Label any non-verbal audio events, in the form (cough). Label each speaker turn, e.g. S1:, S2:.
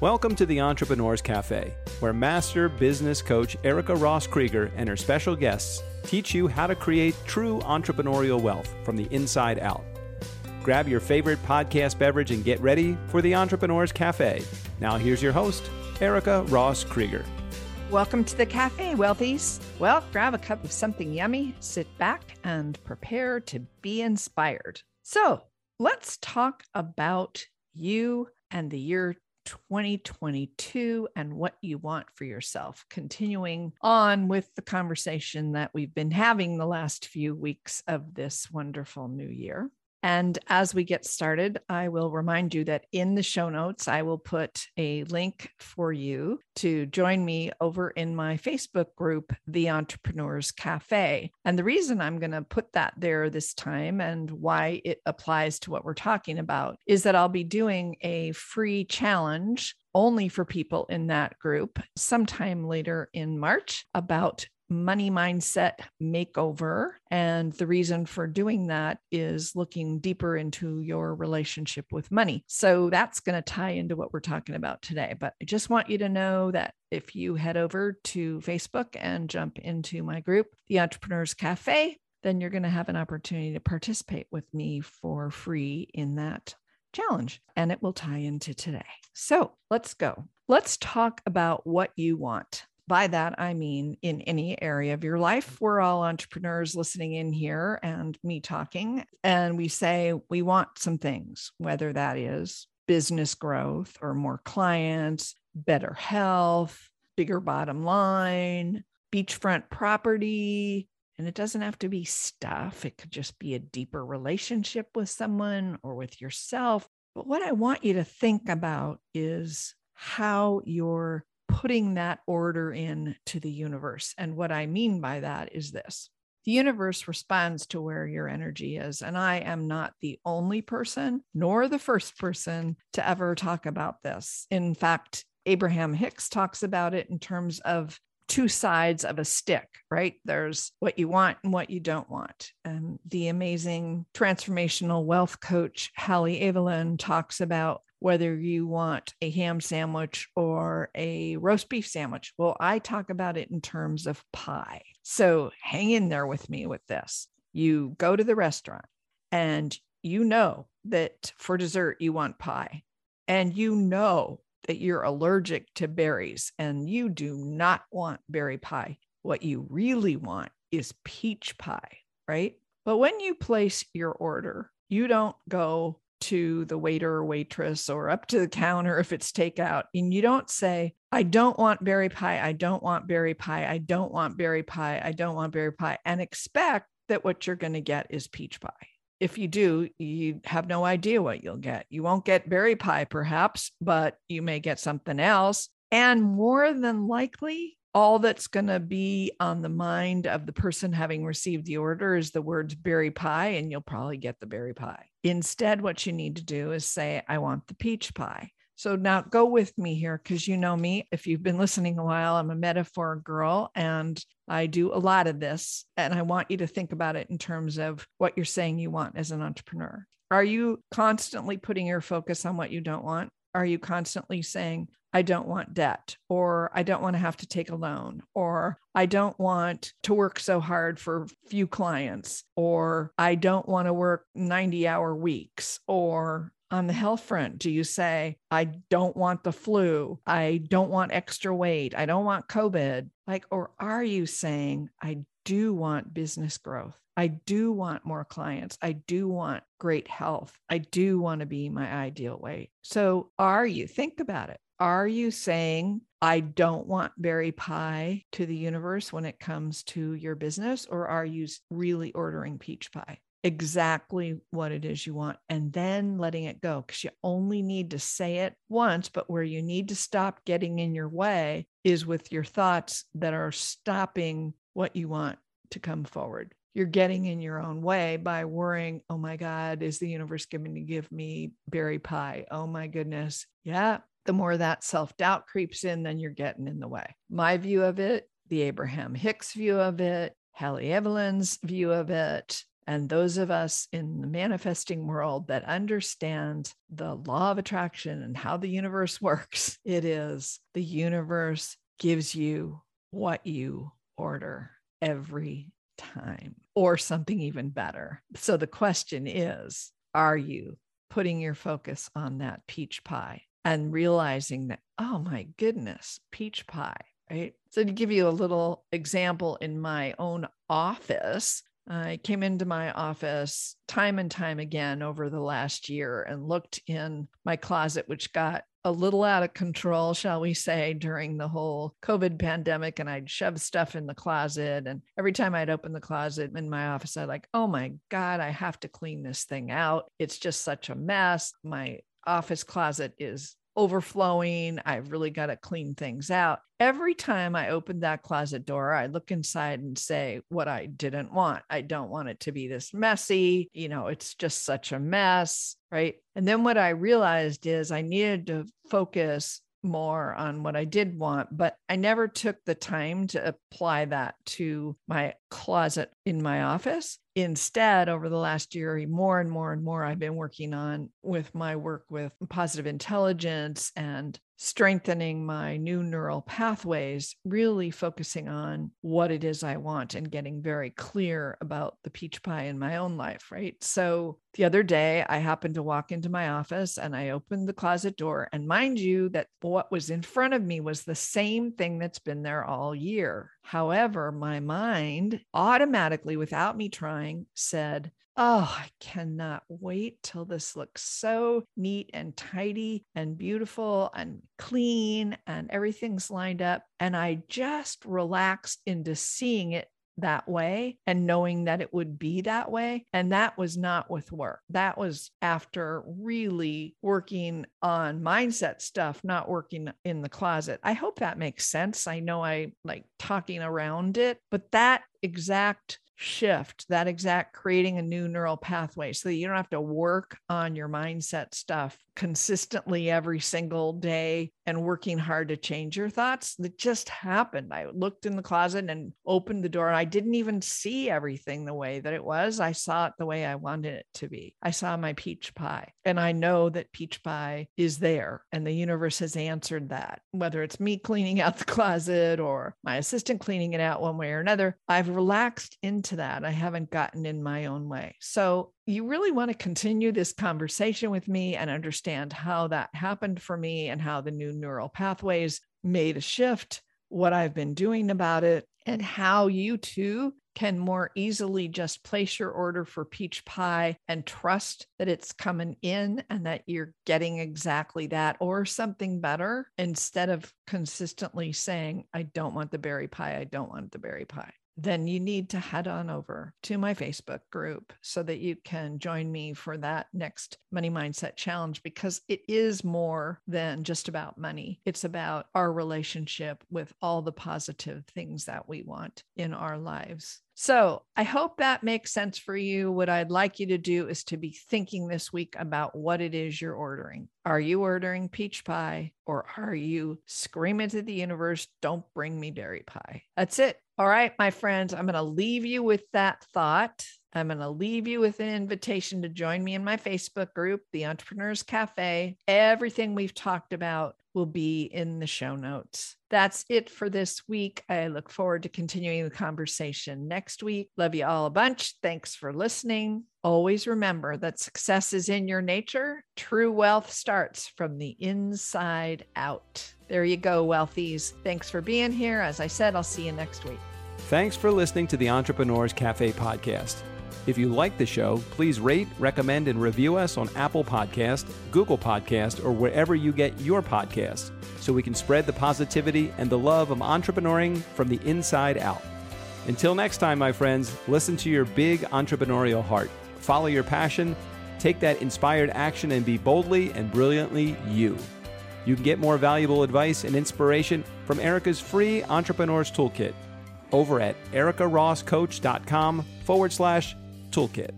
S1: Welcome to the Entrepreneurs Cafe, where master business coach Erica Ross Krieger and her special guests teach you how to create true entrepreneurial wealth from the inside out. Grab your favorite podcast beverage and get ready for the Entrepreneurs Cafe. Now, here's your host, Erica Ross Krieger.
S2: Welcome to the cafe, wealthies. Well, grab a cup of something yummy, sit back, and prepare to be inspired. So, let's talk about you and the year 2022 and what you want for yourself. Continuing on with the conversation that we've been having the last few weeks of this wonderful new year. And as we get started, I will remind you that in the show notes, I will put a link for you to join me over in my Facebook group, The Entrepreneurs Cafe. And the reason I'm going to put that there this time and why it applies to what we're talking about is that I'll be doing a free challenge only for people in that group sometime later in March about money mindset makeover. And the reason for doing that is looking deeper into your relationship with money. So that's going to tie into what we're talking about today. But I just want you to know that if you head over to Facebook and jump into my group, the Entrepreneurs Cafe, then you're going to have an opportunity to participate with me for free in that challenge. And it will tie into today. So let's go. Let's talk about what you want by that, I mean in any area of your life. Mm. We're all entrepreneurs listening in here and me talking. And we say we want some things, whether that is business growth or more clients, better health, bigger bottom line, beachfront property. And it doesn't have to be stuff, it could just be a deeper relationship with someone or with yourself. But what I want you to think about is how you're putting that order in to the universe. And what I mean by that is this the universe responds to where your energy is. And I am not the only person, nor the first person to ever talk about this. In fact, Abraham Hicks talks about it in terms of two sides of a stick, right? There's what you want and what you don't want. And the amazing transformational wealth coach, Halle Eavelyn, talks about whether you want a ham sandwich or a roast beef sandwich. Well, I talk about it in terms of pie. So hang in there with me with this. You go to the restaurant and you know that for dessert you want pie, and you know that you're allergic to berries and you do not want berry pie. What you really want is peach pie, right? But when you place your order, you don't go to the waiter or waitress or up to the counter if it's takeout and you don't say i don't want berry pie i don't want berry pie i don't want berry pie i don't want berry pie and expect that what you're going to get is peach pie. If you do you have no idea what you'll get. You won't get berry pie perhaps but you may get something else and more than likely all that's going to be on the mind of the person having received the order is the words berry pie, and you'll probably get the berry pie. Instead, what you need to do is say, I want the peach pie. So now go with me here because you know me. If you've been listening a while, I'm a metaphor girl and I do a lot of this. And I want you to think about it in terms of what you're saying you want as an entrepreneur. Are you constantly putting your focus on what you don't want? Are you constantly saying, I don't want debt, or I don't want to have to take a loan, or I don't want to work so hard for few clients, or I don't want to work 90 hour weeks, or on the health front, do you say, I don't want the flu, I don't want extra weight, I don't want COVID? Like, or are you saying, I do want business growth? I do want more clients. I do want great health. I do want to be my ideal weight. So, are you? Think about it. Are you saying, I don't want berry pie to the universe when it comes to your business? Or are you really ordering peach pie? Exactly what it is you want, and then letting it go because you only need to say it once. But where you need to stop getting in your way is with your thoughts that are stopping what you want to come forward you're getting in your own way by worrying, oh my God, is the universe going to give me berry pie? Oh my goodness. Yeah, the more that self doubt creeps in, then you're getting in the way. My view of it, the Abraham Hicks view of it, Halle Eavelyn's view of it, And those of us in the manifesting world that understand the law of attraction and how the universe (laughs) works, it is the universe gives you what you order every time or something even better. So the question is are you putting your focus on that peach pie and realizing that, oh my goodness, peach pie, right? So, to give you a little example in my own office, I came into my office time and time again over the last year and looked in my closet, which got a little out of control, shall we say, during the whole COVID pandemic. And I'd shove stuff in the closet. And every time I'd open the closet in my office, I'd like, oh my God, I have to clean this thing out. It's just such a mess. My office closet is overflowing. I've really got to clean things out. Every time I open that closet door, I look inside and say what I didn't want. I don't want it to be this messy. You know, it's just such a mess. Right. And then what I realized is I needed to focus more on what I did want, but I never took the time to apply that to my closet in my office. Instead, over the last year, more and more and more, I've been working on with my work with positive intelligence and strengthening my new neural pathways, really focusing on what it is I want and getting very clear about the peach pie in my own life. Right. So the other day, I happened to walk into my office and I opened the closet door. And mind you, that what was in front of me was the same thing that's been there all year. However, my mind automatically, without me trying, said, Oh, I cannot wait till this looks so neat and tidy and beautiful and clean and everything's lined up. And I just relaxed into seeing it that way and knowing that it would be that way. And that was not with work. That was after really working on mindset stuff, not working in the closet. I hope that makes sense. I know I like talking around it, but that exact shift, that exact creating a new neural pathway so that you don't have to work on your mindset stuff consistently every single day and working hard to change your thoughts that just happened. I looked in the closet and opened the door. And I didn't even see everything the way that it was. I saw it the way I wanted it to be. I saw my peach pie, and I know that peach pie is there, and the universe has answered that. Whether it's me cleaning out the closet or my assistant cleaning it out one way or another, I've relaxed into that. I haven't gotten in my own way. So you really want to continue this conversation with me and understand how that happened for me and how the new neural pathways made a shift, what I've been doing about it, and how you too can more easily just place your order for peach pie and trust that it's coming in and that you're getting exactly that or something better instead of consistently saying, I don't want the berry pie. I don't want the berry pie then you need to head on over to my Facebook group so that you can join me for that next Money Mindset Challenge because it is more than just about money. It's about our relationship with all the positive things that we want in our lives. So I hope that makes sense for you. What I'd like you to do is to be thinking this week about what it is you're ordering. Are you ordering peach pie or are you screaming to the universe, don't bring me dairy pie? That's it. All right, my friends, I'm going to leave you with that thought. I'm going to leave you with an invitation to join me in my Facebook group, The Entrepreneurs Cafe. Everything we've talked about will be in the show notes. That's it for this week. I look forward to continuing the conversation next week. Love you all a bunch. Thanks for listening. Always remember that success is in your nature. True wealth starts from the inside out. There you go, wealthies. Thanks for being here. As I said, I'll see you next week.
S1: Thanks for listening to the Entrepreneurs Cafe podcast. If you like the show, please rate, recommend, and review us on Apple Podcast, Google Podcast, or wherever you get your podcasts so we can spread the positivity and the love of entrepreneuring from the inside out. Until next time, my friends, listen to your big entrepreneurial heart, follow your passion, take that inspired action, and be boldly and brilliantly you. You can get more valuable advice and inspiration from Erica's free Entrepreneurs Toolkit over at ericarosscoach.com forward slash toolkit.